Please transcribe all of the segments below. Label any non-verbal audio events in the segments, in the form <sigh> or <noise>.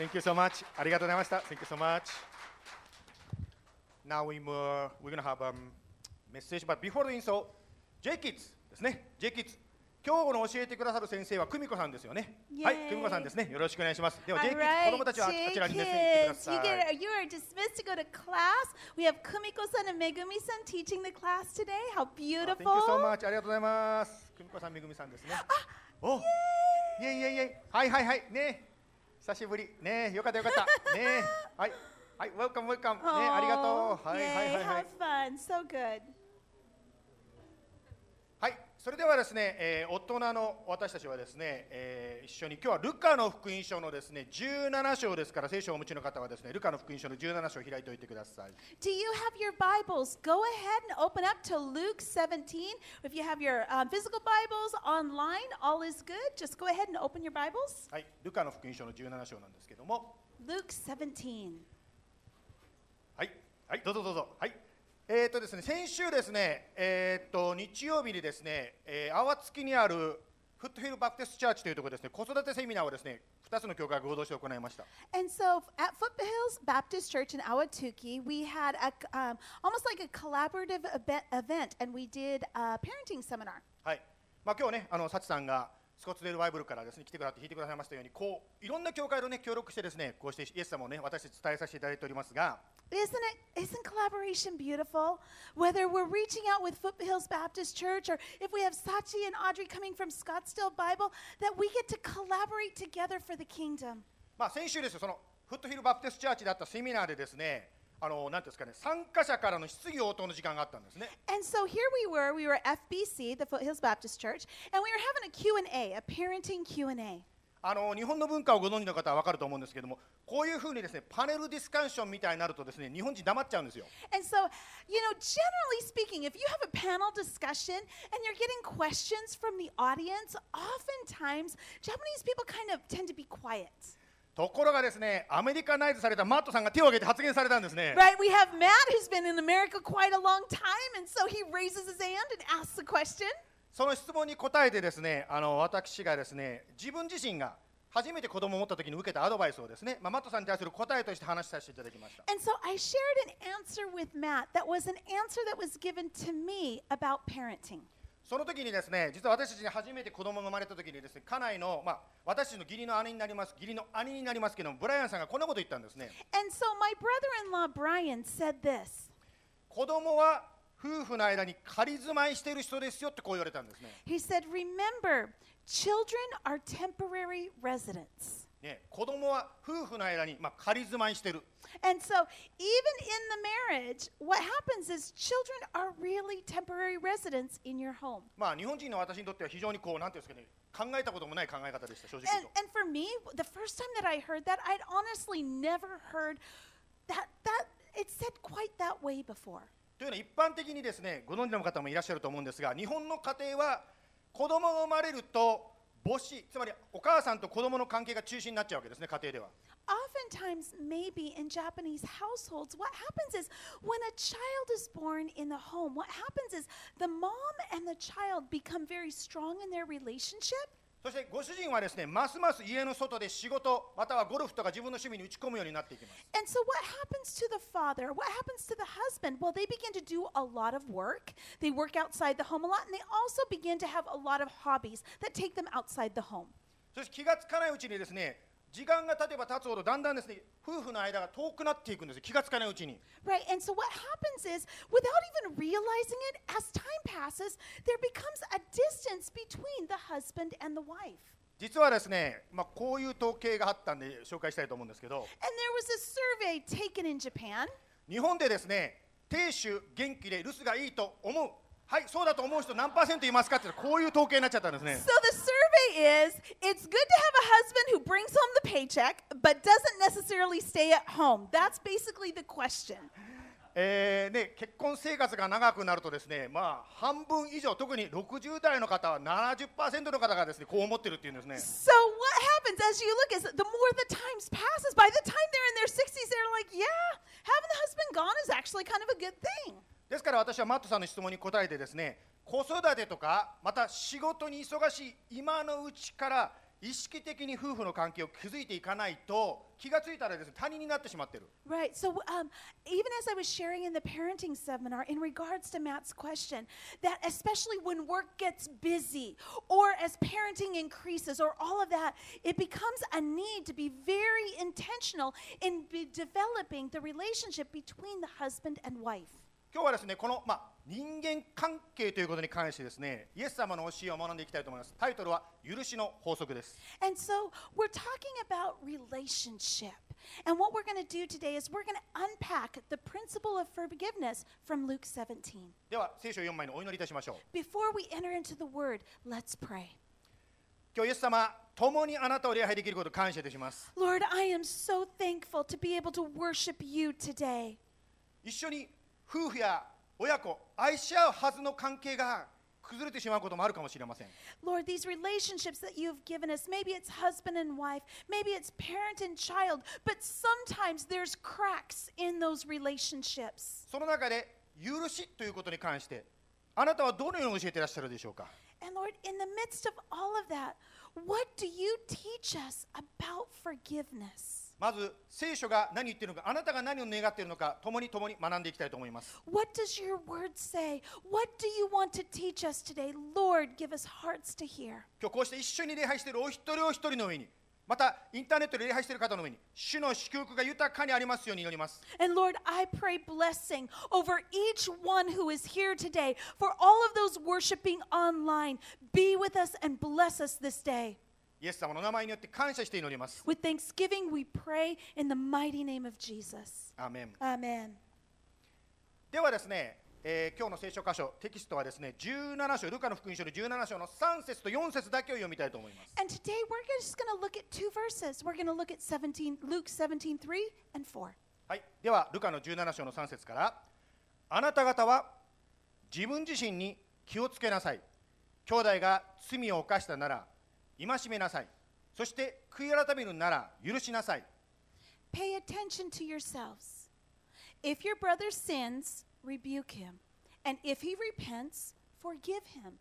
Thank you so much. ありがとうございました。Thank you so much. Now we move, we're gonna have a message, but before doing so, J Kids ですね。J Kids。今日の教えてくださる先生は久美子さんですよね。はい、久美子さんですね。よろしくお願いします。では J Kids 子供たちはあちらにですね、行ってください。You, get, you are dismissed to go to class. We have Kumiko-san and Megumi-san teaching the class today. How Thank you so beautiful. much. ありがとうございます。久美子さん、めぐみさんですね。お、イエイイエイイエイ。はいはいはい。ね。久しぶり。ね。よかったよかった。<laughs> ね。はい。はい、welcome welcome。ね、ありがとう。Oh, はいはいはい yay, はい have。fun. So good. はい、それではですね、えー大人の私たちはですね、えー一緒に今日はルカの福音書のですね17章ですから聖書をお持ちの方はですねルカの福音書の17章を開いておいてください。Do you have your Bibles? Go ahead and open up to Luke 17. If you have your um, physical Bibles online, all is good. Just go ahead and open your Bibles. はい、ルカの福音書の17章なんですけども、Luke 17. はい、はい、どうぞどうぞ。はい。えーっとですね、先週ですね、えーっと日曜日にですね、えー、淡月にあるフットヒルバプテストチャーチというところですね、子育てセミナーをですね、2つの教会が合同して行いました。And so at Foothills Baptist Church in Awatuki, we had a, um, almost like a collaborative event, event, and we did a parenting seminar. はい。まあ今日ね、あのサチさんがスコッツデールバイブルからですね来てくださって弾いてくださいましたように、こういろんな教会のね協力してですね、こうしてイエス様をね私たち伝えさせていただいておりますが、Isn't it? Isn't collaboration beautiful? Whether we're reaching out with Foothills Baptist Church, or if we have Sachi and Audrey coming from Scottsdale Bible, that we get to collaborate together for the kingdom. まあ先週ですよそのフットヒルバプテストチャーチであったセミナーでですね、あのなんていうんですかね、参加者からの質疑応答の時間があったんですね。 And so here we were. We were at FBC, the Foothills Baptist Church, and we were having a Q&A, a parenting Q&A. あの日本の文化をご存知の方は分かると思うんですけども、こういうふうにですねパネルディスカッションみたいになるとですね日本人黙っちゃうんですよ。And so, you know, generally speaking, if you have a panel discussion and you're getting questions from the audience, oftentimes Japanese people kind of tend to be quiet. ところがですね、アメリカナイズされたマットさんが手を挙げて発言されたんですね。Right? We have Matt who's been in America quite a long time, and so he raises his hand and asks the question. その質問に答えてですね、あの私がですね、自分自身が初めて子供を持った時に受けたアドバイスをですね、まあ、マットさんに対する答えとして話させていただきました。And so I shared an answer with Matt that was an answer that was given to me about parenting. その時にですね、実は私たちに初めて子供が生まれた時にですね、家内の、まあ、私の義理の姉になります、義理の兄になりますけども、ブライアンさんがこんなこと言ったんですね。And so my brother-in-law Brian said this. 子供は夫婦の間に仮住まいしている人ですよってこう言われたんですね。 He said, Remember, children are temporary residents. ね子供は夫婦の間に、まあ、仮住まいしてる。 And so, even in the marriage, what happens is children are really temporary residents in your home. まあ、日本人の私にとっては非常にこう、なんていうんですかね、考えたこともない考え方でした、正直言う And, と。 and for me, the first time that I heard that, I'd honestly never heard that, that it said quite that way before. というのは一般的にですねご存知の方もいらっしゃると思うんですが日本の家庭は子供が生まれると母子つまりお母さんと子供の関係が中心になっちゃうわけですね家庭では Oftentimes, maybe in Japanese households, what happens is when a child is born in the home, what happens is the mom and the child become very strong in their relationship. そしてご主人はですねますます家の外で仕事またはゴルフとか自分の趣味に打ち込むようになっていきます And so, what happens to the father? What happens to the husband? Well, they begin to do a lot of work. They work outside the home a lot, and they also begin to have a lot of hobbies that take them outside the home. そして気がつかないうちにですね時間が経てば経つほどだんだんですね夫婦の間が遠くなっていくんですよ気がつかないうちに Right, and so what happens is, without even realizing it, as time passes, there becomes a distance between the husband and the wife. 実はですね、まあ、こういう統計があったんで紹介したいと思うんですけど And there was a survey taken in Japan, 日本でですね亭主元気で留守がいいと思うはいそうだと思う人何パーセントいますかってこういう統計になっちゃったんですね So the survey is it's good to have a husband who brings home the paycheck but doesn't necessarily stay at home. That's basically the question. えーね、結婚生活が長くなるとですね、まあ、半分以上特に60代の方は70%の方がですねこう思ってるっていうんですね So what happens as you look is the more the times passes, by the time they're in their 60s, they're like, yeah, having the husband gone is actually kind of a good thing. ですから私はマットさんの質問に答えてですね子育てとかまた仕事に忙しい今のうちから 意識的に夫婦の関係を築いていかないと気がついたらですね他人になってしまってる Right. So, um, even as I was sharing in the parenting seminar in regards to Matt's question, that especially when work gets busy or as parenting increases or all of that, it becomes a need to be very intentional in be developing the relationship between the husband and wife. 今日はですねこの、まあ、人間関係ということに関してですねイエス様の教えを学んでいきたいと思いますタイトルは許しの法則です And so we're talking about relationship. And what we're going to do today is we're going to unpack the principle of forgiveness from Luke 17. では聖書4枚のお祈りいたしましょう Before we enter into the word, let's pray. 今日イエス様共にあなたを礼拝できることを感謝いたします Lord, I am so thankful to be able to worship you today. 一緒に夫婦や親子愛し合うはずの関係が崩れてしまうこともあるかもしれません Lord, these relationships that you've given us, maybe it's husband and wife, maybe it's parent and child, but sometimes there's cracks in those relationships. その中で許しということに関してあなたはどのように教えていらっしゃるでしょうか And Lord, in the midst of all of that, what do you teach us about forgiveness? まず聖書が何言っているのかあなたが何を願っているのか共に共に学んでいきたいと思います What does your word say? What do you want to teach us today? Lord, give us hearts to hear. 今日こうして一緒に礼拝しているお一人お一人の上にまたインターネットで礼拝している方の上に主の祝福が豊かにありますように祈ります And Lord, I pray blessing over each one who is here today. For all of those worshiping online, be with us and bless us this day. イエス様の名前によって感謝して祈ります。With thanksgiving, we pray in the mighty name of Jesus. アーメン。ではですね、えー、今日の聖書箇所、テキストはですね、17章、ルカの福音書の17章の3節と4節だけを読みたいと思います。And today we're just 17:3 and 4. はい。では、ルカの17章の3節から、あなた方は自分自身に気をつけなさい。兄弟が罪を犯したなら、戒めなさいそして悔い改めるなら許しなさい Pay attention to yourselves. If your brother sins, rebuke him. And if he repents, forgive him.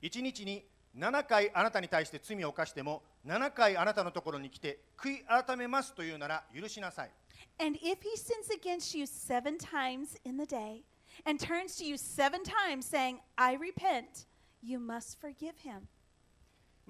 一日に7回あなたに対して罪を犯しても7回あなたのところに来て悔い改めますというなら許しなさい And if he sins against you seven times in the day and turns to you seven times saying, I repent, you must forgive him.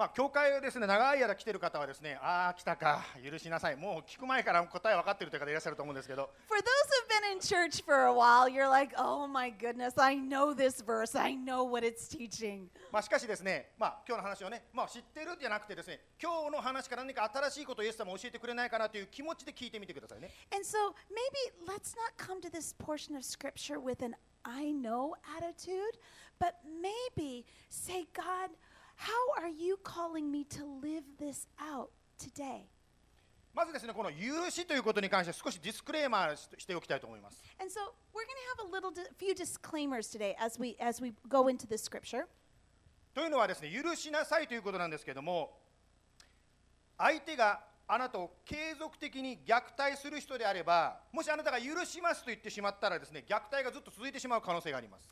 まあ教会をですね長い間来てる方はですねああ来たか許しなさいもう聞く前から答え分かってるという方いらっしゃると思うんですけど For those who've been in church for a while, you're like, oh my goodness, I know this verse. I know what it's teaching. まあ、しかしですね、まあ、今日の話をね、まあ、知ってるじゃなくてですね今日の話から何か新しいことをイエス様教えてくれないかなという気持ちで聞いてみてくださいね And so maybe let's not come to this portion of scripture with an I know attitude, but maybe say, God, How are you calling me to live this out today? まずですね、この許しということに関して少しディスクレーマーしておきたいと思います。というのはですね、許しなさいということなんですけども、相手があなたを継続的に虐待する人であれば、もしあなたが許しますと言ってしまったらですね、虐待がずっと続いてしまう可能性があります。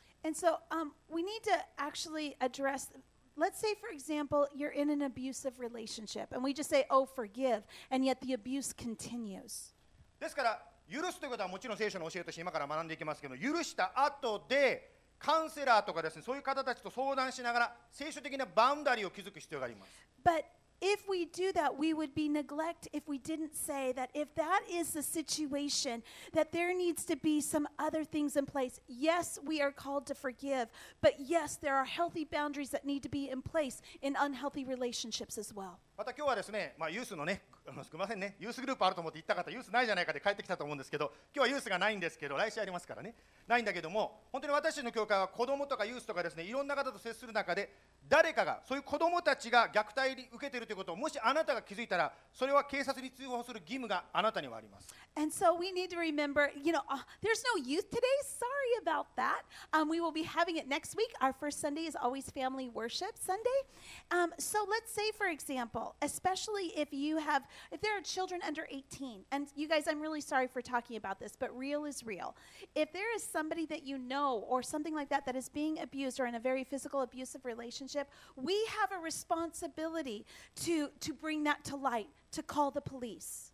Let's say, for example, you're in an abusive relationship, and we just say, "Oh, forgive," and yet the abuse continues. ですから許すということはもちろん聖書の教えとして今から学んでいきますけど許した後でカウンセラーとかですねそういう方たちと相談しながら聖書的なバウンダリーを築く必要があります But if we do that, we would be neglect if we didn't say that if that is the situation, that there needs to be some other things in place. Yes, we are called to forgive, but yes, there are healthy boundaries that need to be in place in unhealthy relationships as well. また今日はですね、まあ、ユースのね、あ <laughs> のすみませんね、ユースグループあると思って行った方、ユースないじゃないかで帰ってきたと思うんですけど、今日はユースがないんですけど、来週ありますからね、ないんだけども、本当に私たちの教会は子供とかユースとかですね、いろんな方と接する中で、誰かが、そういう子供たちが虐待に受けているということを、もしあなたが気づいたら、それは警察に通報する義務があなたにはあります。And so we need to remember, you know, uh, there's no youth today. Sorry about that. Um, we will be having it next week. Our first Sunday is always family worship Sunday. Um, so let's say, for example, real, especially if you have, if there are children under 18. And you guys, I'm really sorry for talking about this, but real is real. If there is somebody that you know or something like that that is being abused or in a very physical abusive relationship, we have a responsibility to, to bring that to light, to call the police.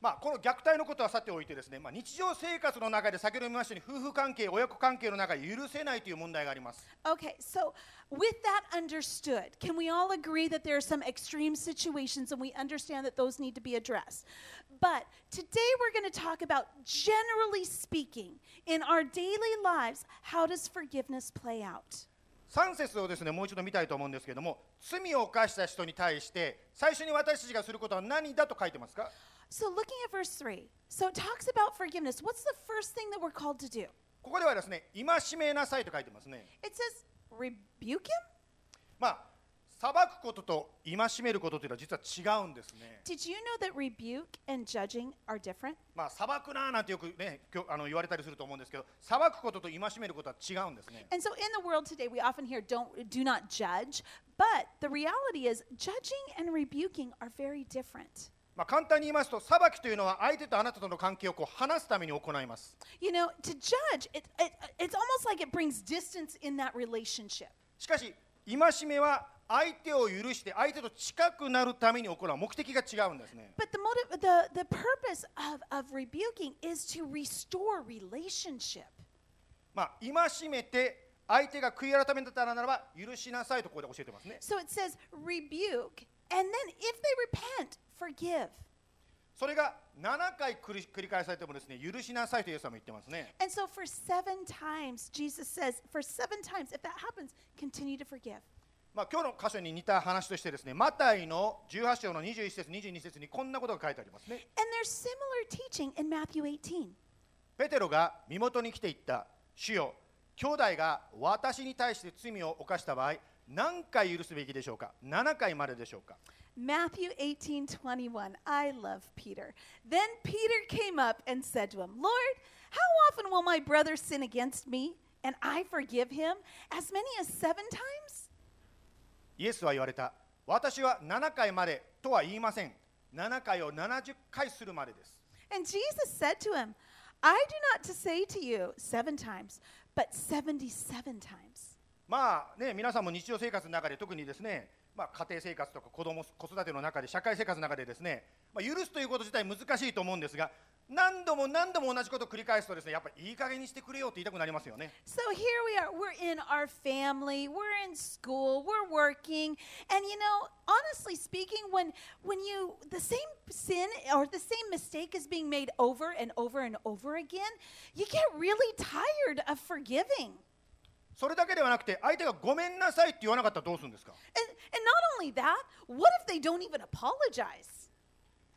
まあ、この虐待のことはさておいてですね、まあ、日常生活の中で先ほど見ましたように夫婦関係親子関係の中で許せないという問題があります Okay, so with that understood, can we all agree that there are some extreme situations and we understand that those need to be addressed? But today we're going to talk about, generally speaking, in our daily lives, how does forgiveness play out? 3節をですねもう一度見たいと思うんですけれども罪を犯した人に対して最初に私たちがすることは何だと書いてますか So, looking at verse 3, so it talks about forgiveness. What's the first thing that we're called to do? ここではですね戒めなさいと書いてますね It says, rebuke him? まあ裁くことと戒めることというのは実は違うんですね Did you know that rebuke and judging are different? まあ裁くなーなんてよくね今日あの言われたりすると思うんですけど裁くことと戒めることは違うんですね And so in the world today, we often hear don't do not judge, but the reality is judging and rebuking are very different. まあ簡単に言いますと裁きというのは相手とあなたとの関係をこう話すために行います You know, to judge, it, it, it's almost like it brings distance in that relationship. しかし戒めは相手を許して相手と近くなるために行う目的が違うんですね But the motive, the, the purpose of, of rebuking is to restore relationship. まあ戒めて相手が悔い改めたならば許しなさいとここで教えてますね So it says rebuke, and then if they repent, forgive. それが7回繰り繰り返されてもですね許しなさいとイエス様も言ってますね And so for seven times, Jesus says, for seven times, if that happens, continue to forgive. まあ今日の箇所に似た話としてですねマタイの18章の21節22節にこんなことが書いてありますね And there's similar teaching in Matthew 18. ペテロが身元に来ていった主よ兄弟が私に対して罪を犯した場合何回許すべきでしょうか7回まででしょうか Matthew 18, 21. I love Peter. Then Peter came up and said to him, Lord, how often will my brother sin against me and I forgive him? As many as seven times? イエスは言われた私は7回までとは言いません7回を70回するまでです And Jesus said to him, I do not to say to you seven times, but 77 times. まあね皆さんも日常生活の中で特にですね、まあ、家庭生活とか子供子育ての中で社会生活の中でですね、まあ、許すということ自体難しいと思うんですが何度も何度も同じことを繰り返すとですねやっぱりいい加減にしてくれよと言いたくなりますよね So here we are. We're in our family, we're in school, we're working. And you know, honestly speaking, when when you the same sin or the same mistake is being made over and over and over again, you get really tired of forgiving. それだけではなくて、相手がごめんなさいって言わなかったらどうするんですか？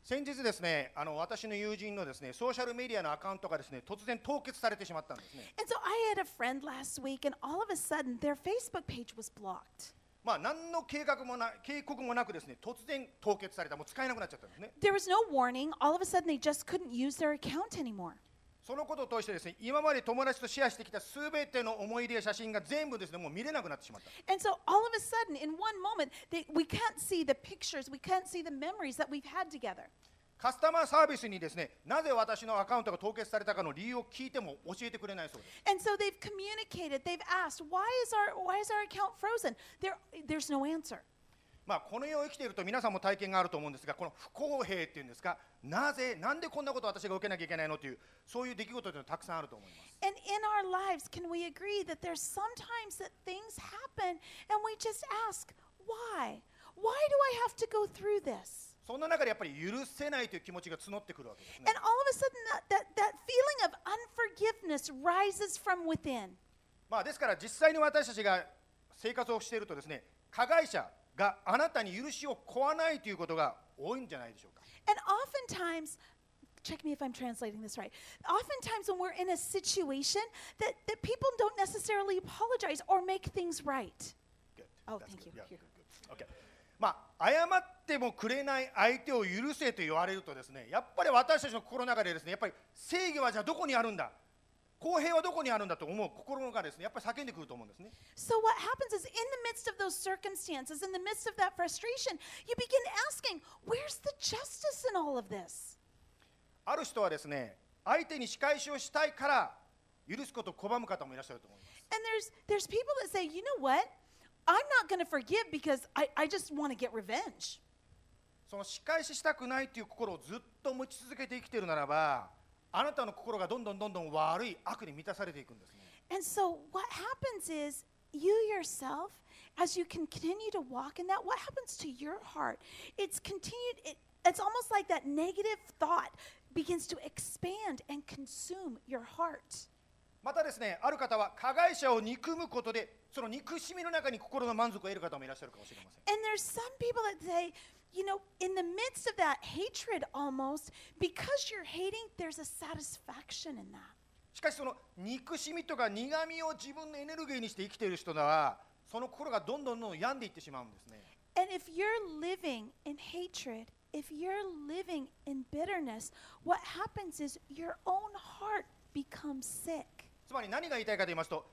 先日ですね、あの私の友人のですね、ソーシャルメディアのアカウントがですね、突然凍結されてしまったんですね。まあ、何の計画もな警告もなくですね、突然凍結された、もう使えなくなっちゃったんですね。There was no warning. そのことを通してですね今まで友達とシェアしてきたすべての思い出や写真が全部ですねもう見れなくなってしまった And so all of a sudden, in one moment, they, we can't see the pictures, we can't see the memories that we've had together. カスタマーサービスにですねなぜ私のアカウントが凍結されたかの理由を聞いても教えてくれないそうです And so they've communicated, they've asked, why is our, why is our account frozen? There, there's no answer. まあ、この世を生きていると皆さんも体験があると思うんですが、この不公平っていうんですか、なぜ、なんでこんなことを私が受けなきゃいけないのという、そういう出来事というのはたくさんあると思います。そんな中でやっぱり許せないという気持ちが募ってくるわけです、ね。まあですから実際に私たちが生活をしているとですね、加害者、があなたに許しを請わないということが多いんじゃないでしょうか And oftentimes, check me if I'm translating this right. Oftentimes, when we're in a situation that, that people don't necessarily apologize or make things right. Good. Oh, That's thank good. you. Yeah, Here. good, good. Okay. まあ謝ってもくれない相手を許せと言われるとですねやっぱり私たちの心の中でですねやっぱり正義はじゃあどこにあるんだ公平はどこにあるんだと思う心がですねやっぱり叫んでくると思うんですね So, what happens is, in the midst of those circumstances, in the midst of that frustration, you begin asking, Where's the justice in all of this? ある人はですね相手に仕返しをしたいから許すことを拒む方もいらっしゃると思います And there's, there's people that say, You know what? I'm not going to forgive because I, I just want to get revenge. その仕返ししたくないという心をずっと持ち続けて生きているならばあなたの心がどんどんどんどん悪い悪に満たされていくんですね And so, what happens is, you yourself, as you continue to walk in that, what happens to your heart? It's continued, it, it's almost like that negative thought begins to expand and consume your heart. またですねある方は加害者を憎むことでその憎しみの中に心の満足を得る方もいらっしゃるかもしれません And there's some people that say, you know, in the midst of that hatred almost, because you're hating, there's a satisfaction in that. しかしその憎しみとか苦みを自分のエネルギーにして生きている人はその心がどんどんどんどん病んでいってしまうんですね And if you're living in hatred, if you're living in bitterness, what happens is your own heart becomes sick. つまり何が言いたいかと言いますと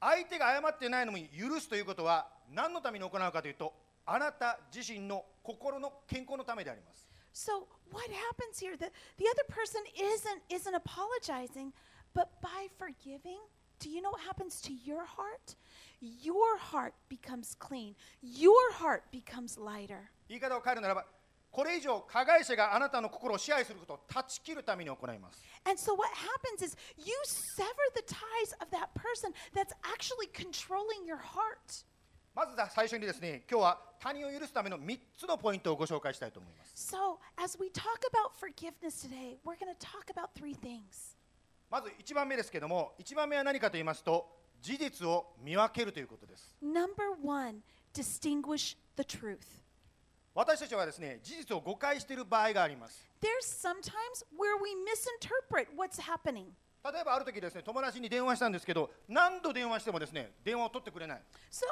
相手が謝ってないのに許すということは何のために行うかというとあなた自身の心の健康のためであります So what happens here? The, the other person isn't isn't apologizing, but by forgiving, do you know what happens to your heart? Your heart becomes clean. Your heart becomes lighter. 言い方を変えるならばこれ以上加害者があなたの心を支配することを断ち切るために行います And so what happens is you sever the ties of that person that's actually controlling your heart. まず最初にですね今日は他人を許すための3つのポイントをご紹介したいと思います So, as we talk about forgiveness today, we're going to talk about three things. まず1番目ですけども1番目は何かと言いますと事実を見分けるということです Number one, distinguish the truth. 私たちはですね事実を誤解している場合があります There's sometimes where we misinterpret what's happening. 例えばある時ですね友達に電話したんですけど何度電話してもですね電話を取ってくれない So,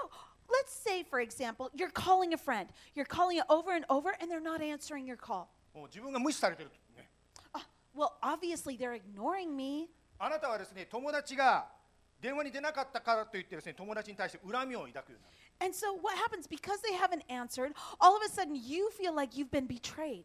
let's say, for example, you're calling a friend. You're calling it over and over, and they're not answering your call. もう自分が無視されてると、ね、 Ah, well, obviously, they're ignoring me. あなたはですね友達が電話に出なかったからといってですね友達に対して恨みを抱くようになる And so, what happens because they haven't answered, all of a sudden you feel like you've been betrayed.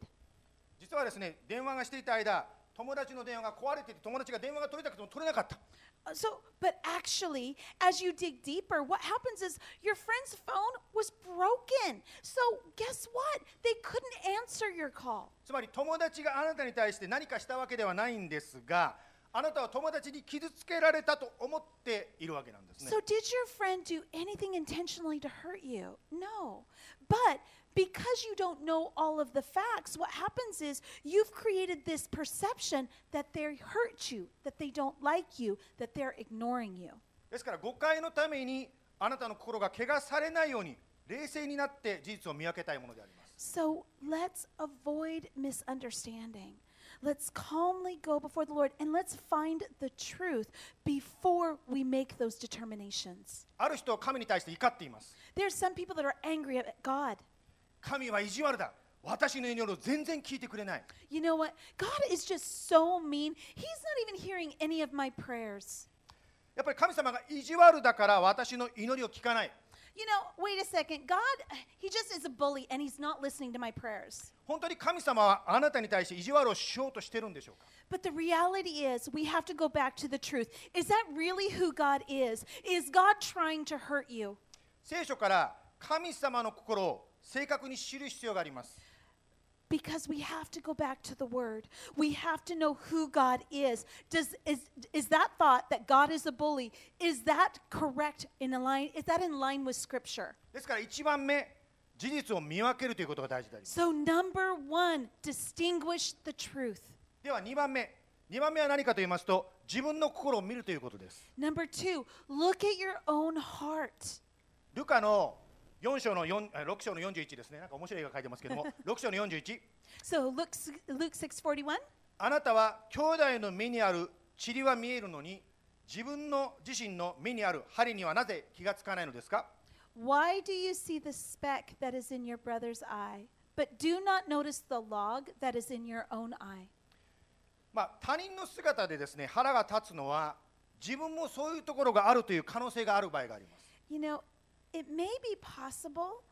実はですね電話がしていた間友達の電話が壊れていて友達が電話が取りたくても取れなかった Uh, So, but actually, as you dig deeper, what happens is your friend's phone was broken. So, guess what? They couldn't answer your call. つまり友達があなたに対して何かしたわけではないんですがあなたは友達に傷つけられたと思っているわけなんですね So, did your friend do anything intentionally to hurt you? No. But because you don't know all of the facts, what happens is you've created this perception that they hurt you, that they don't like you, that they're ignoring you. ですから誤解のためにあなたの心が怪我されないように冷静になって事実を見分けたいものであります So, let's avoid misunderstanding. Let's calmly go before the Lord and let's find the truth before we make those determinations. ある人は神に対して怒っています There's some people that are angry at God. 神は意地悪だ私の祈りを全然聞いてくれない You know what? God is just so mean. He's not even hearing any of my prayers. やっぱり神様が意地悪だから私の祈りを聞かない You know, wait a second. God, he just is a bully and he's not listening to my prayers. 本当に神様はあなたに対して意地悪をしようとしてるんでしょうか But the reality is, we have to go back to the truth. Is that really who God is? Is God trying to hurt you? 聖書から神様の心を正確に知る必要があります Because we have to go back to the word. We have to know who God is. Does is is that thought that God is a bully? Is that correct in a line? Is that in line with scripture? ですから一番目事実を見分けるということが大事であります So number 1, distinguish the truth. では2番目2番目は何かと言いますと自分の心を見るということです Number 2, look at your own heart. ルカの4章の4あ6章の41ですね。なんか面白い絵が書いてますけども。<laughs> 6章の41 So Luke 6:41. あなたは兄弟の目にある塵は見えるのに自分の自身の目にある針にはなぜ気がつかないのですか？Why do you see the speck that is in your brother's eye, but do not notice the log that is in your own eye? まあ他人の姿でですね腹が立つのは自分もそういうところがあるという可能性がある場合があります。You know, it may be possible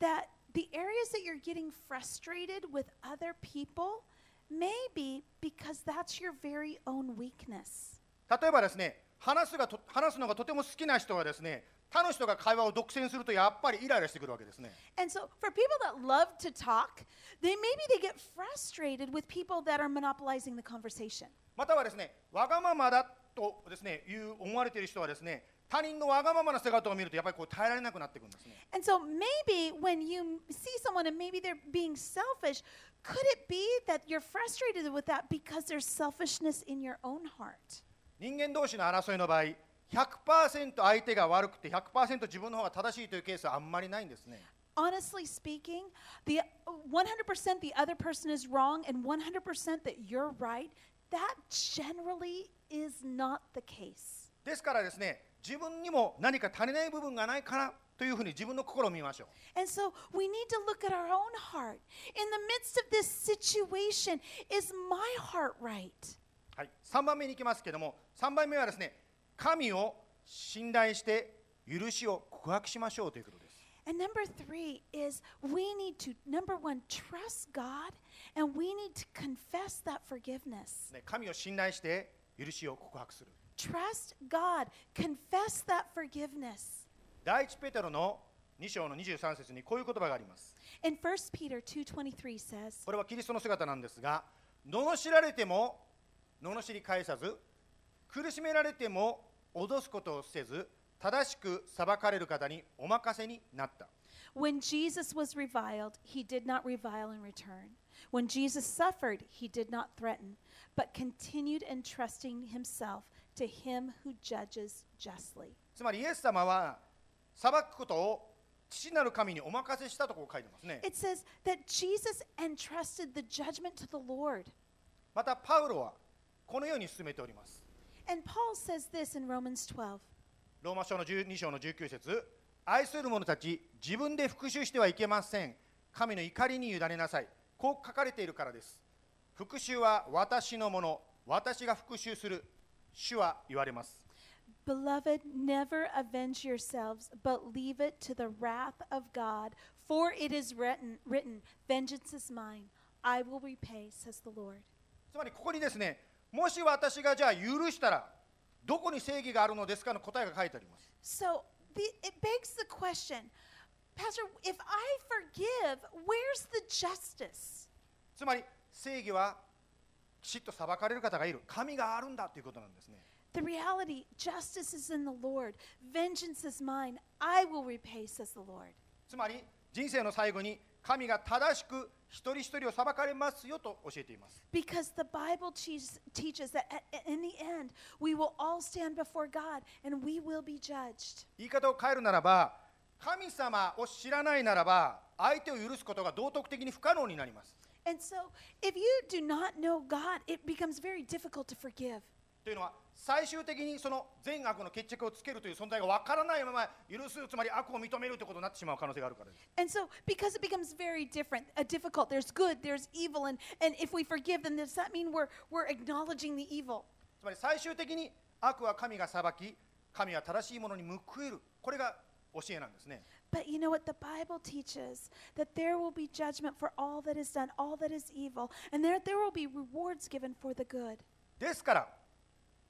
that the areas that you're getting frustrated with other people may be because that's your very own weakness. 例えばですね話すがと話すのがとても好きな人はですね他の人が会話を独占するとやっぱりイライラしてくるわけですね And so, for people that love to talk, they maybe they get frustrated with people that are monopolizing the conversation. またはですねわがままだとですねいう思われている人はですね 他人のわがままな姿を見るとやっぱりこう耐えられなくなってくるんですね And so, maybe when you see someone and maybe they're being selfish, could it be that you're frustrated with that because there's selfishness in your own heart? 人間同士の争いの場合100%相手が悪くて100%自分の方が正しいというケースはあんまりないんですね Honestly speaking, the 100% the other person is wrong and 100% that you're right, that generally is not the case. ですからですね自分にも何か足りない部分がないかなというふうに自分の心を見ましょう And so we need to look at our own heart. In the midst of this situation, is my heart right? はい、3番目に行きますけども3番目はですね神を信頼して許しを告白しましょうということです And number three is we need to, number one, trust God and we need to confess that forgiveness. ね神を信頼して許しを告白する Trust God, confess that forgiveness. 第一ペテロの2章の23節にこういう言葉があります In 1 Peter 2:23 says, これはキリストの姿なんですが罵られても罵り返さず苦しめられても脅すことをせず正しく裁かれる方にお任せになった When Jesus was reviled, he did not revile in return. When Jesus suffered, he did not threaten, but continued entrusting himself to him who judges justly. つまりイエス様は裁くことを父なる神にお任せしたとこう書いてますね It says that Jesus entrusted the judgment to the Lord. またパウロはこのように進めております And Paul says this in Romans 12. ローマ書の12章の19節愛する者たち自分で復讐してはいけません神の怒りに委ねなさいこう書かれているからです復讐は私のもの私が復讐する主は言われます Beloved, never avenge yourselves, but leave it to the wrath of God. For it is written, written Vengeance is mine, I will repay, says the Lord. つまりここにですねもし私がじゃあ許したらどこに正義があるのですかの答えが書いてあります So the, it begs the question Pastor, if I forgive, where's the justice? つまり正義はきちっと裁かれる方がいる神があるんだということなんですね The reality, justice is in the Lord. Vengeance is mine. I will repay, says the Lord. つまり人生の最後に神が正しく一人一人を裁かれますよと教えています Because the Bible teaches, that at, in the end, we will all stand before God and we will be judged. 言い方を変えるならば神様を知らないならば相手を許すことが道徳的に不可能になります And so, if you do not know God, it becomes very difficult to forgive. というのは最終的にその善悪の決着をつけるという存在がわからないまま許すつまり悪を認めるということになってしまう可能性があるからです And so, because it becomes very different, uh, difficult, there's good, there's evil, and, and if we forgive, then does that mean we're, we're acknowledging the evil? つまり最終的に悪は神が裁き神は正しいものに報えるこれが教えなんですね But you know what? The Bible teaches that there will be judgment for all that is done, all that is evil, and there, there will be rewards given for the good. ですから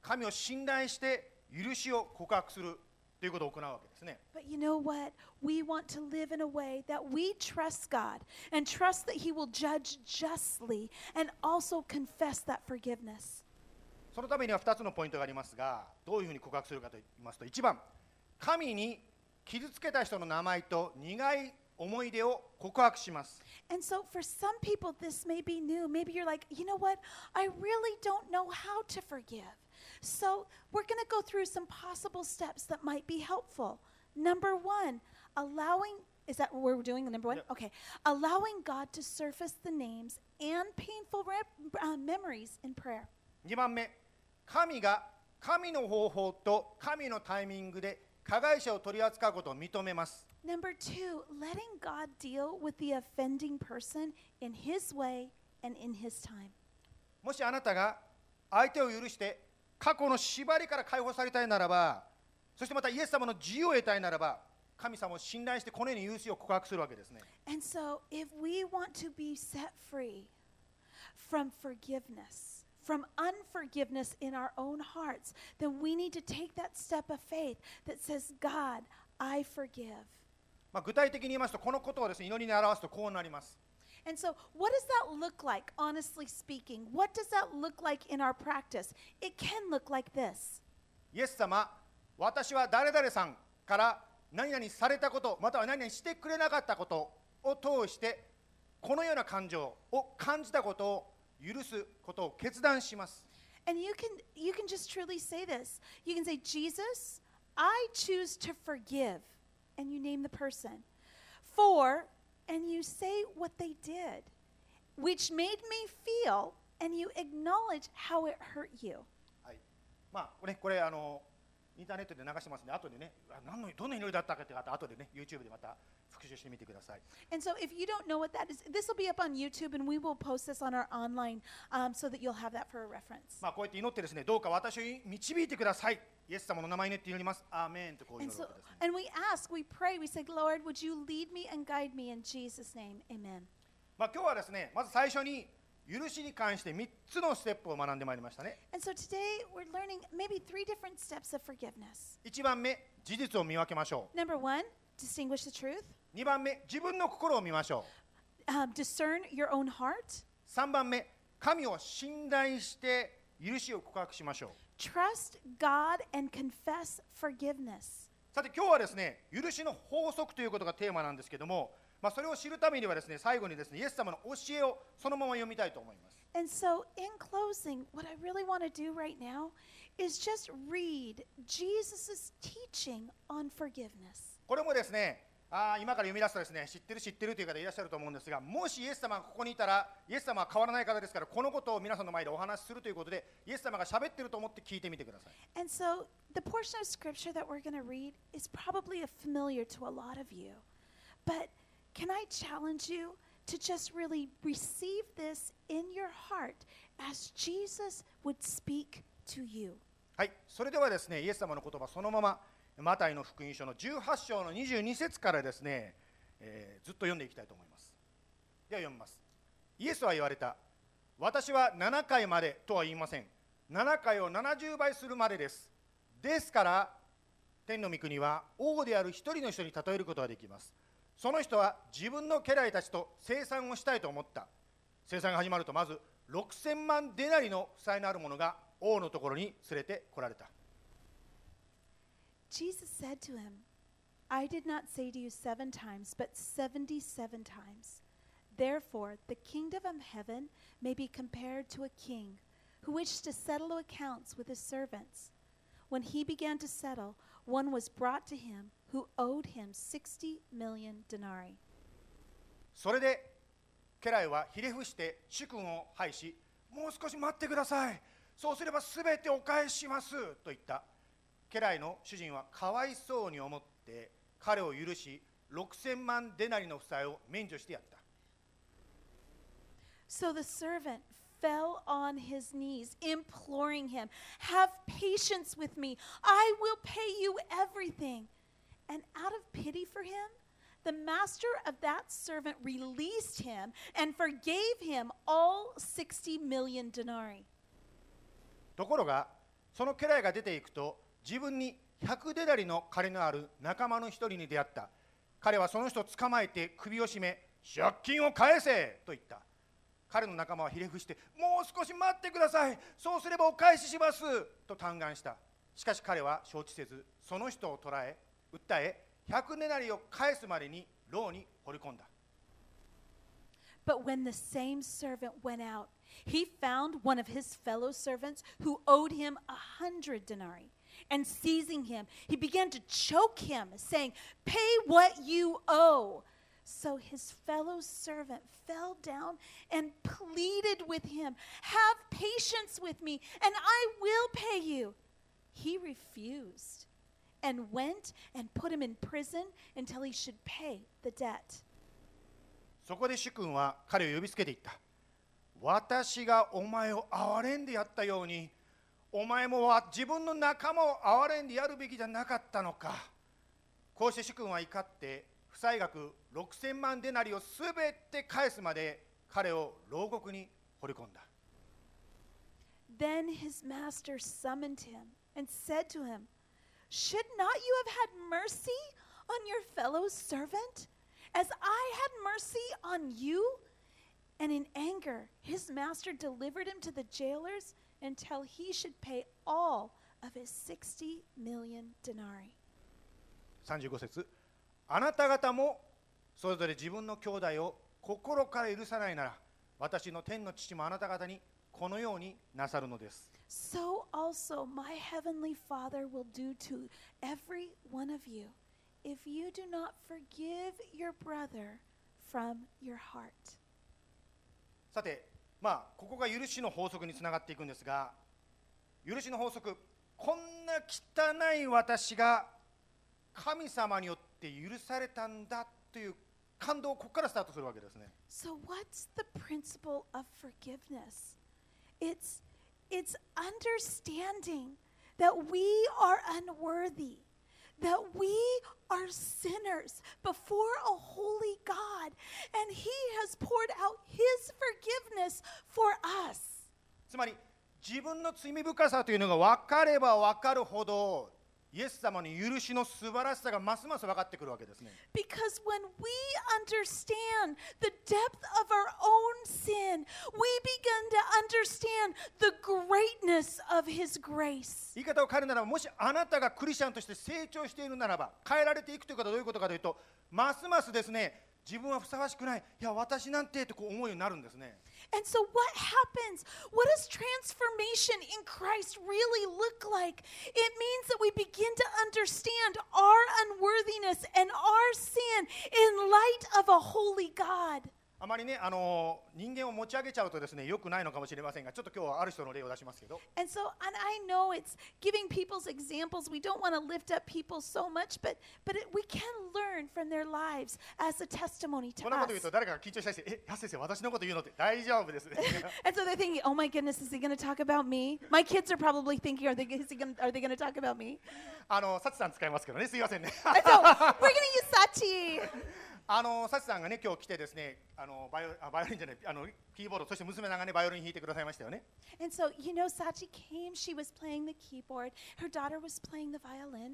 神を信頼して許しを告白するということを行うわけですね But you know what? We want to live in a way that we trust God and trust that He will judge justly and also confess that forgiveness. そのためには2つのポイントがありますがどういうふうに告白するかと言いますと1番神に 傷つけた人の名前と苦い思い出を告白します And so, for some people, this may be new. Maybe you're like, you know what? I really don't know how to forgive. So, we're going to go through some possible steps that might be helpful. Number one, allowing is that what we're doing? Number one? Yep. Okay. Allowing God to surface the names and painful rep, uh, memories in prayer. 2番目神が神の方法と神のタイミングで加害者を取り扱うことを認めます Number two, letting God deal with the offending person in His way and in His time. もしあなたが相手を許して過去の縛りから解放されたいならばそしてまたイエス様の自由を得たいならば神様を信頼してこのように許しを告白するわけですね And so, if we want to be set free from forgiveness, from unforgiveness in our own hearts, then we need to take that step of faith that says, God, I forgive. まあ、具体的に言いますとこのことをですね祈りに表すとこうなります And so, what does that look like, honestly speaking? What does that look like in our practice? It can look like this イエス様私は誰々さんから何々されたことまたは何々してくれなかったことを通してこのような感情を感じたことを 許すことを決断します And you can you can just truly say this. You can say, Jesus, I choose to forgive, and you name the person. For, and you say what they did, which made me feel, and you acknowledge how it hurt you. はいまあこれこれあの インターネットで流してますんで後でねあ何のどんな祈りだったかって方後でね YouTube でまた復習してみてください And so, if you don't know what that is, this will be up on YouTube, and we will post this on our online um, so that you'll have that for a reference. まあこうやって祈ってですねどうか私を導いてくださいイエス様の名前によって祈りますアーメンとこう祈 And る so, わけですね and we ask, we pray, we say, Lord, would you lead me and guide me in Jesus' name? Amen. まあ今日はですねまず最初に許しに関して3つのステップを学んでまいりましたね And so today we're learning maybe three different steps of forgiveness. 1番目事実を見分けましょ Number one, distinguish the truth. う2番目自分の心を見ましょ Um, discern your own heart. う3番目神を信頼して許しを告白しましょう Trust God and confess forgiveness. さて今日はですね許しの法則ということがテーマなんですけども、まあ、それを知るためにはですね最後にですねイエス様の教えをそのまま読みたいと思います And so, in closing, what I really want to do right now is just read Jesus' teaching on forgiveness. これもですねあー今から読み出すとですね知ってる知ってるという方いらっしゃると思うんですがもしイエス様がここにいたらイエス様は変わらない方ですからこのことを皆さんの前でお話しするということでイエス様が喋ってると思って聞いてみてください And so, the portion of scripture that we're going to read is probably familiar to a lot of you. But can I challenge you to just really receive this in your heart as Jesus would speak to you? はいそれではですねイエス様の言葉そのままマタイの福音書の18章の22節からですね、えーずっと読んでいきたいと思います。では読みます。イエスは言われた。私は7回までとは言いません。7回を70倍するまでです。ですから天の御国は王である一人の人に例えることができます。その人は自分の家来たちと生産をしたいと思った。生産が始まるとまず6000万デナリの負債のある者が王のところに連れてこられた。Jesus said to him, I did not say to you seven times, but 77 times. Therefore, the kingdom of heaven may be compared to a king who wished to settle accounts with his servants. When he began to settle, one was brought to him who owed him 60 million denarii. それで家来はひれ伏して主君を拝しもう少し待ってくださいそうすればすべてお返ししますと言った 家来の主人はかわいそうに思って彼を許し6000万デナリの負債を免除してやった So the servant fell on his knees, imploring him, Have patience with me. I will pay you everything. And out of pity for him, the master of that servant released him and forgave him all 60 million denarii. ところがその家来が出ていくと自分に100デナリの金のある仲間の一人に出会った。彼はその人を捕まえて首を絞め借金を返せと言った。彼の仲間はひれ伏してもう少し待ってくださいそうすればお返ししますと嘆願した。しかし彼は承知せずその人を捕らえ訴え100デナリを返すまでに牢に放り込んだ。But when the same servant went out, he found one of his fellow servants who owed him a hundred denarii. And seizing him, he began to choke him, saying, Pay what you owe. So his fellow servant fell down and pleaded with him, Have patience with me, and I will pay you. He refused and went and put him in prison until he should pay the debt. そこで主君は彼を呼びつけていった私がお前を憐れんでやったように お前もわ自分の仲間を憐れんでやるべきじゃなかったのかこうして主君は怒って負債額6000万デナリをすべて返すまで彼を牢獄に放り込んだ Then his master summoned him and said to him, Should not you have had mercy on your fellow servant, as I had mercy on you? And in anger, his master delivered him to the jailers until he should pay all of his 60 million denarii. 35節あなた方もそれぞれ自分の兄弟を心から許さないなら私の天の父もあなた方にこのようになさるのです So also my heavenly Father will do to every one of you if you do not forgive your brother from your heart. さて まあここが許しの法則につながっていくんですが許しの法則こんな汚い私が神様によって許されたんだという感動をここからスタートするわけですね So what's the principle of forgiveness? It's it's understanding that we are unworthy, that we are sinners before a holy God, and he has poured out his forgiveness for us. つまり自分の罪深さというのが分かれば分かるほど イエス様の許しの素晴らしさがますます分かってくるわけですね。Because when we understand the depth of our own sin, we begin to understand the greatness of His grace. 言い方を変えるならばもしあなたがクリスチャンとして成長しているならば変えられていくということはどういうことかというとますますですね自分はふさわしくない。いや私なんてとこう思うようになるんですね And so, what happens? What does transformation in Christ really look like? It means that we begin to understand our unworthiness and our sin in light of a holy God. あまりねあの人間を持ち上げちゃうとですね良くないのかもしれませんがちょっと今日はある人の例を出しますけど And so, and I know it's giving people's examples. We don't want to lift up people so much, but but it, we can learn from their lives as a testimony こ to んなこと言う us. と誰かが緊張したりして「え安先生私のこと言うの?」って大丈夫ですね And so they're thinking, "Oh my goodness, is he going to talk about me?" My kids are probably thinking, "Are they? Is he gonna, are they going to talk about me?" あのサチさん使いますけどねすいませんね And so we're going to use Sachi. あのサチさんがね今日来てですねあのバイオあバイオリンじゃないあのキーボードそして娘さんがねバイオリン弾いてくださいましたよね And so, you know, Sachi came. She was playing the keyboard. Her daughter was playing the violin.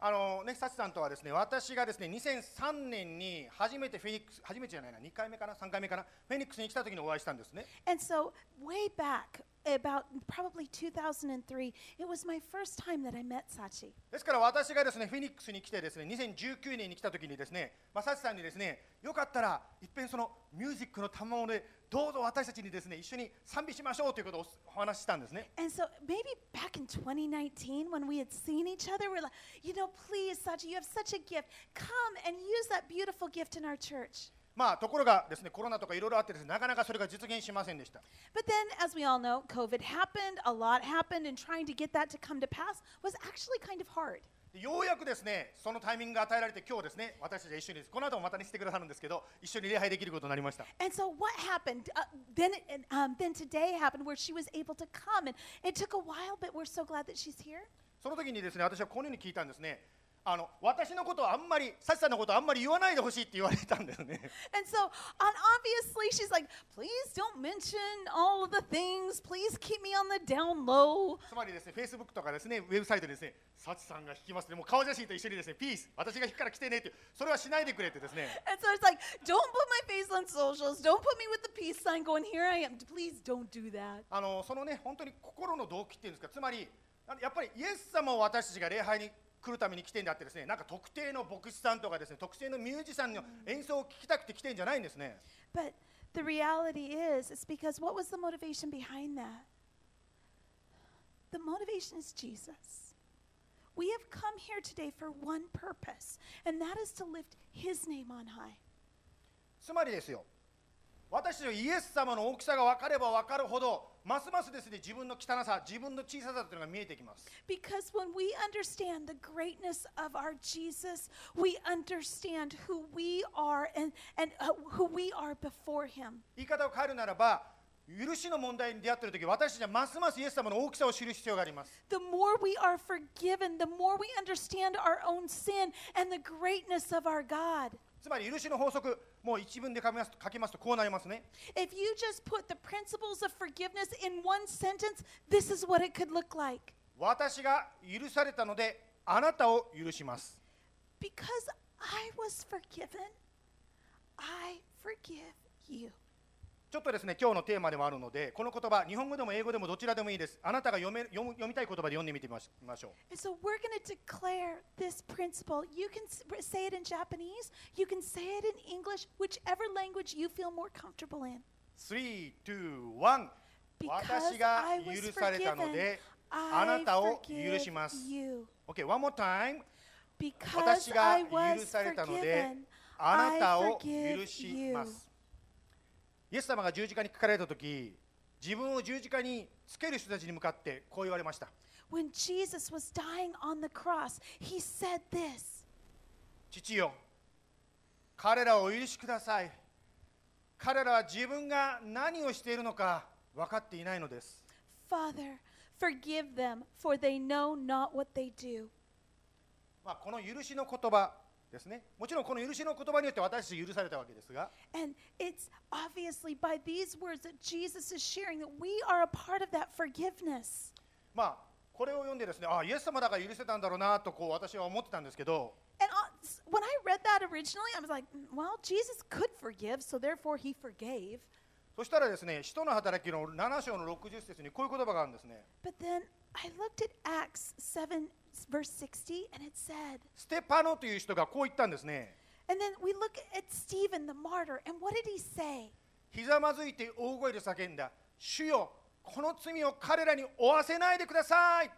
あのねサチさんとはですね私がですね2003年に初めてフェニックス初めてじゃないな2回目かな3回目かなフェニックスに来た時にお会いしたんですね And so, way back, about probably 2003, it was my first time that I met Sachi. ですから私がですねフェニックスに来てですね2019年に来た時にですね、まあ、サチさんにですねよかったらいっぺんそのミュージックの賜物でどうぞ私たちにですね一緒に賛美しましょうということをお話ししたんですね And so, maybe back in 2019, when we had seen each other, we're like, you know, please, Sachi, you have such a gift. Come and use that beautiful gift in our church. まあところがですねコロナとかいろいろあってですねなかなかそれが実現しませんでした But then, as we all know, COVID happened, a lot happened, and trying to get that to come to pass was actually kind of hard. でようやくですねそのタイミングが与えられて今日ですね私たちは一緒にですこの後もまたにしてくださるんですけど一緒に礼拝できることになりました And so what happened? Uh, then, um, then today happened where she was able to come, and it took a while, but we're so glad that she's here. その時にですね私はこのように聞いたんですねあの私のことをあんまりサチさんのことをあんまり言わないでほしいって言われたんですね And so, and obviously, she's like, please don't mention all of the things. Please keep me on the down low. つまりですね、フェイスブックとかですね、ウェブサイトでですね、サチさんが弾きますね、もう顔写真と一緒にですね、ピース、私が弾くから来てねってそれはしないでくれってですね、And so it's like, don't put my face on socials. Don't put me with the peace sign going, here I am. Please don't do that. あのそのね、本当に心の動機っていうんですか、つまり、やっぱりイエス様を私たちが礼拝に来るために来てんだってですね、なんか特定の牧師さんとかですね、特定のミュージシャンの演奏を聴きたくて来てんじゃないんですね。But the reality is, it's because what was the motivation behind that? The motivation is Jesus. We have come here today for one purpose, and that is to lift his name on high. つまりですよ、私たちはイエス様の大きさが分かれば分かるほど、ますますですね、自分の汚さ、自分の小ささというのが見えてきます。Because when we understand the greatness of our Jesus, we understand who we are and, and uh, who we are before him. 言い方を変えるならば許しの問題に出会っている時私たちはますますイエス様の大きさを知る必要があります The more we are forgiven, the more we understand our own sin and the greatness of our God. つまり許しの法則もう一文で書きますと書きますとこうなりますね If you just put the principles of forgiveness in one sentence, this is what it could look like. 私が許されたのであなたを許します Because I was forgiven, I forgive you. ちょっとですね今日のテーマでもあるのでこの言葉日本語でも英語でもどちらでもいいですあなたが読め読む読みたい言葉で読んでみてみましみましょう And so we're going to declare this principle. You can s- say it in Japanese, you can say it in English, whichever language you feel more comfortable in. 3、2、1 Because 私が I was 許されたの forgiven, であ I なたを forgive 許します you. OK one more time Because 私が I 許 was されたので forgiven, あなた I を forgive 許し you. ますイエス様が十字架にかかられた時自分を十字架につける人たちに向かってこう言われました。When Jesus was dying on the cross, he said this. 父よ彼らをお許しください。彼らは自分が何をしているのか分かっていないのです。Father, forgive them, for they know not what they do. まあ、この許しの言葉ですね。もちろんこの許しの言葉によって私たち許されたわけですが。まあこれを読んでですね、ああ、イエス様だから許せたんだろうなとこう私は思ってたんですけど。そしたらですね、人の働きの7章の60節にこういう言葉があるんですね。verse 60, and it said, ステパノという人がこう言ったんですね and then we look at Stephen the martyr, and what did he say? ひざまずいて大声で叫んだ主よこの罪を彼らに負わせないでください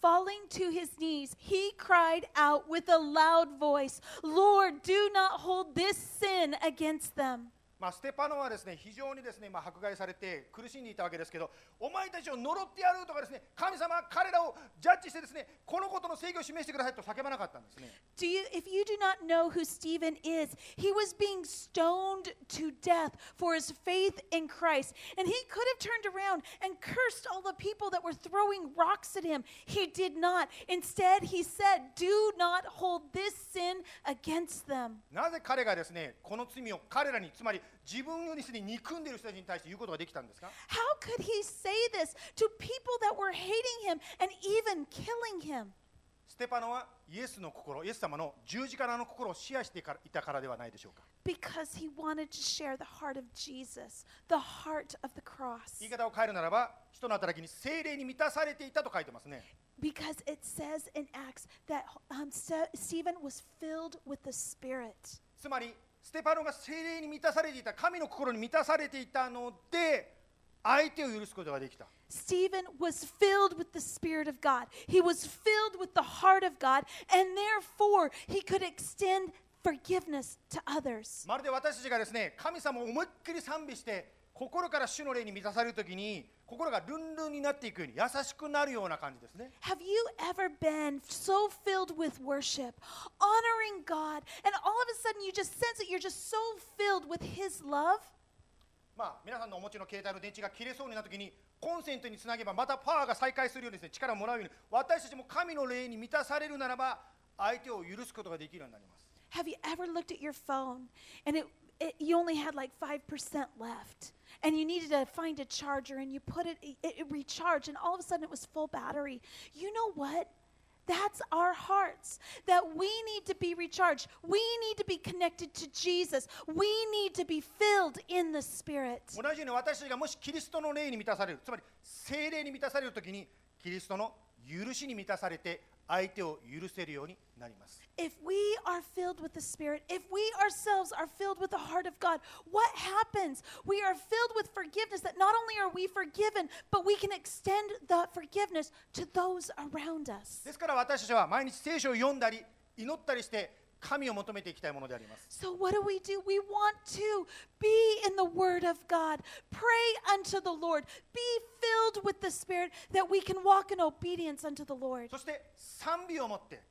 Falling to his knees, he cried out with a loud voice, Lord, do not hold this sin against them. まあ、ステパノはですね非常にですね、まあ、迫害されて苦しんでいたわけですけどお前たちを呪ってやるとかですね神様彼らをジャッジしてですねこのことの正義を示してくださいと叫ばなかったんですね Do you if you do not know who Stephen is, he was being stoned to death for his faith in Christ. And he could have turned around and cursed all the people that were throwing rocks at him. He did not. Instead, he said, "Do not hold this sin against them." なぜ彼がですねこの罪を彼らにつまり自分よりすでに憎んでいる人たちに対して言うことができたんですか How could he say this to people that were hating him and even killing him? ステパノはイエスの心イエス様の十字架の心をシェアしていたからではないでしょうか Because he wanted to share the heart of Jesus, the heart of the cross. 言い方を変えるならば人の働きに精霊に満たされていたと書いてますね Because it says in Acts that um, Ste- Stephen was filled with the Spirit. つまりステパノが精霊に満たされていた神の心に満たされていたので相手を許すことができた Stephen was filled with the Spirit of God. He was filled with the heart of God, and therefore he could extend forgiveness to others. まるで私たちがですね神様を思いっきり賛美して心から主の霊に満たされるときに心がルンルンになっていくように優しくなるような感じですね Have you ever been so filled with worship, honoring God, and all of a sudden you just sense that you're just so filled with His love? まあ皆さんのお持ちの携帯の電池が切れそうになったときにコンセントにつなげばまたパワーが再開するようにですね力をもらうように私たちも神の霊に満たされるならば相手を許すことができるようになります Have you ever looked at your phone and it, it you only had like 5% left and you needed to find a charger and you put it, it, it recharged and all of a sudden it was full battery? You know what? That's our hearts. That we need to be recharged. We need to be connected to Jesus. We need to be filled in the Spirit. 同じように私たちがもしキリストの霊に満たされるつまり精霊に満たされるときにキリストの 許しに満たされて相手を許せるようになります If we are filled with the Spirit, if we ourselves are filled with the heart of God, what happens? We are filled with forgiveness that not only are we forgiven, but we can extend the forgiveness to those around us. ですから私たちは毎日聖書を読んだり祈ったりして神を求めていきたいものであります So, what do we do? We want to be in the Word of God, pray unto the Lord, be filled with the Spirit that we can walk in obedience unto the Lord. そして賛美を持って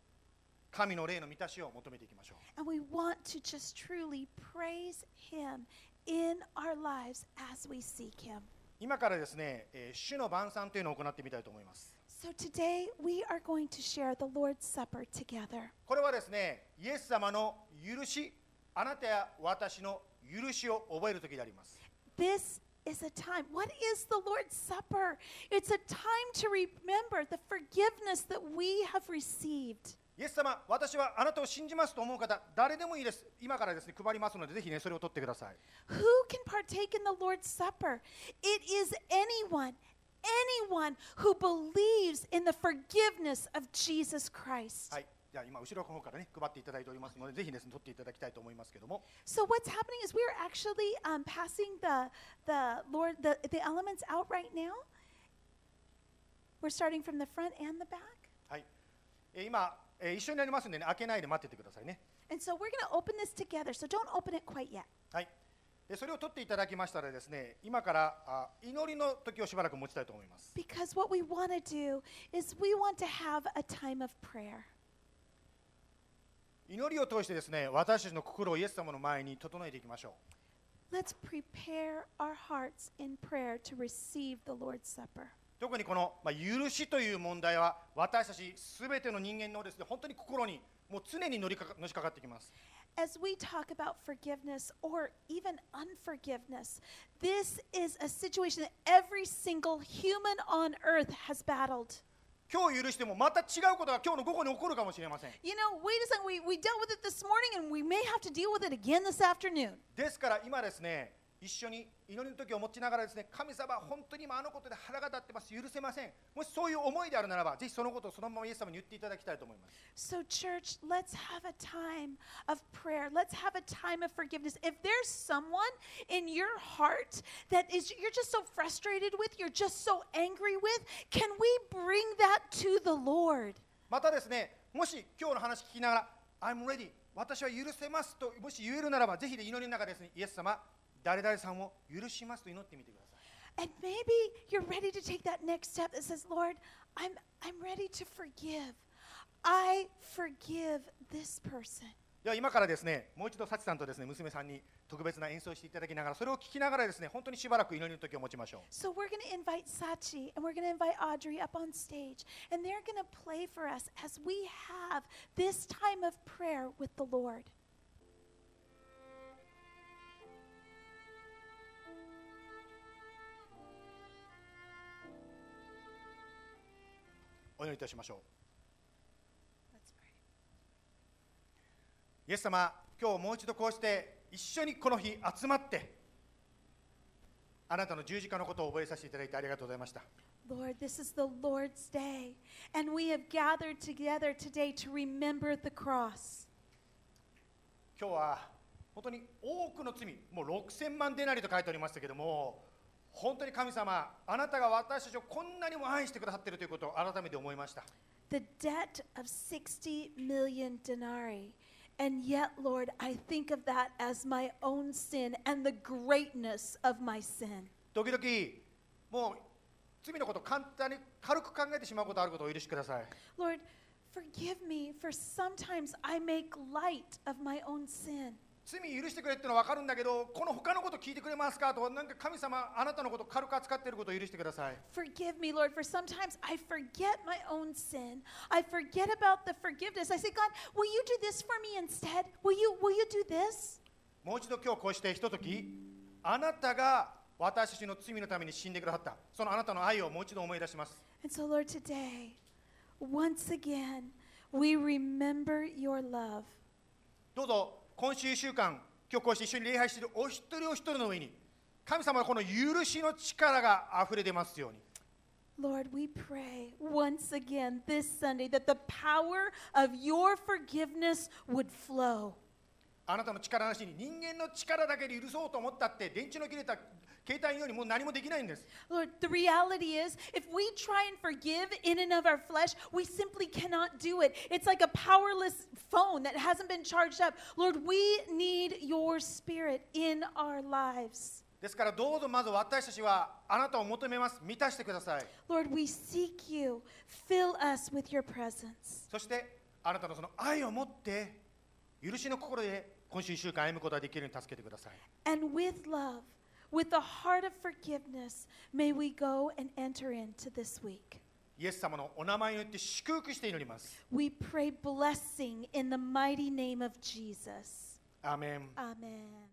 神の霊の満たしを求めていきましょう And we want to just truly praise Him in our lives as we seek Him. 今からですね、えー主の晩餐というのを行ってみたいと思います。So today we are going to share the Lord's Supper together. これはですね、イエス様の許し、あなたや私の許しを覚える時であります。 This is a time. What is the Lord's Supper? It's a time to remember the forgiveness that we have received. イエス様、私はあなたを信じますと思う方、誰でもいいです。今からですね、配りますので、ぜひね、それを取ってください。 Who can partake in the Lord's Supper? It is anyone, anyone who believes in the forgiveness of Jesus Christ. はい。じゃあ今、後ろの方からね、配っていただいておりますので、ぜひですね、取っていただきたいと思いますけども、 So what's happening is we are actually um, passing the the Lord the, the elements out right now. We're starting from the front and the back. はい。えー今、えー一緒になりますんでね、開けないで待っててくださいね。 And so we're going to open this together. So don't open it quite yet. はい。 でそれを取っていただきましたらですね、今からあ祈りの時をしばらく持ちたいと思います。Because what we want to do is we want to have a time of prayer. 祈りを通してですね、私たちの心をイエス様の前に整えていきましょう。Let's prepare our hearts in prayer to receive the Lord's Supper. 特にこの、まあ、許しという問題は私たちすべての人間のですね本当に心にもう常に乗りかかのしかかってきます。As we talk about forgiveness or even unforgiveness, this is a situation that every single human on earth has battled. 今日許してもまた違うことが今日の午後に起こるかもしれません。 You know, wait a second, we, we dealt with it this morning and we may have to deal with it again this afternoon. ですから今ですね 一緒に祈りの時を持ちながらですね神様本当に今あのことで腹が立ってます許せませんもしそういう思いであるならばぜひそのことをそのままイエス様に言っていただきたいと思います So, church, let's have a time of prayer. Let's have a time of forgiveness. If there's someone in your heart that is you're just so frustrated with, you're just so angry with, can we bring that to the Lord? またですねもし今日の話聞きながら I'm ready 私は許せますともし言えるならばぜひで祈りの中でですねイエス様誰々さんを許しますと祈ってみてください And maybe you're ready to take that next step that says, Lord, I'm, I'm ready to forgive. I forgive this person. では今からですねもう一度サチさんとですね娘さんに特別な演奏をしていただきながらそれを聞きながらですね本当にしばらく祈りの時を持ちましょう So we're going to invite Sachi and we're going to invite Audrey up on stage, and they're going to play for us as we have this time of prayer with the Lord. お祈りいたしましょう.イエス様今日もう一度こうして一緒にこの日集まってあなたの十字架のことを覚えさせていただいてありがとうございました Lord, this is the Lord's day, and we have gathered together today to remember the cross. 今日は本当に多くの罪もう6000万デナリと書いておりましたけども本当に神様あなたが私たちをこんなにも愛してくださっているということを改めて思いました The debt of 60 million denarii. And yet, Lord, I think of that as my own sin and the greatness of my sin. 時々もう罪のことを簡単に軽く考えてしまうことあることをお許しください Lord, forgive me for sometimes I make light of my own sin. 罪許してくれってのは分かるんだけどこの他のこと聞いてくれますかとなんか神様あなたのこと軽く扱っていることを許してください Forgive me, Lord, for sometimes I forget my own sin. I forget about the forgiveness. I say, God, will you do this for me instead? Will you will you do this? もう一度今日こうしてひとときあなたが私たちの罪のために死んでくださったそのあなたの愛をもう一度思い出します And so, Lord, today, once again, we remember your love. どうぞ今週1週間今日こうして一緒に礼拝しているお一人お一人の上に神様のこの許しの力が溢れ出ますように Lord, we pray once again this Sunday that the power of your forgiveness would flow. あなたの力なしに人間の力だけで許そうと思ったって電池の切れた携帯のようにもう何もできないんです Lord, the reality is, if we try and forgive in and of our flesh, we simply cannot do it. It's like a powerless phone that hasn't been charged up. Lord, we need your spirit in our lives. ですからどうぞまず私たちはあなたを求めます満たしてください Lord, we seek you. Fill us with your presence. そしてあなたのその愛を持って許しの心で今週1週間歩むことができるように助けてください And with love, with the heart of forgiveness, may we go and enter into this week. イエス様のお名前によって祝福して祈ります We pray blessing in the mighty name of Jesus. アーメン Amen.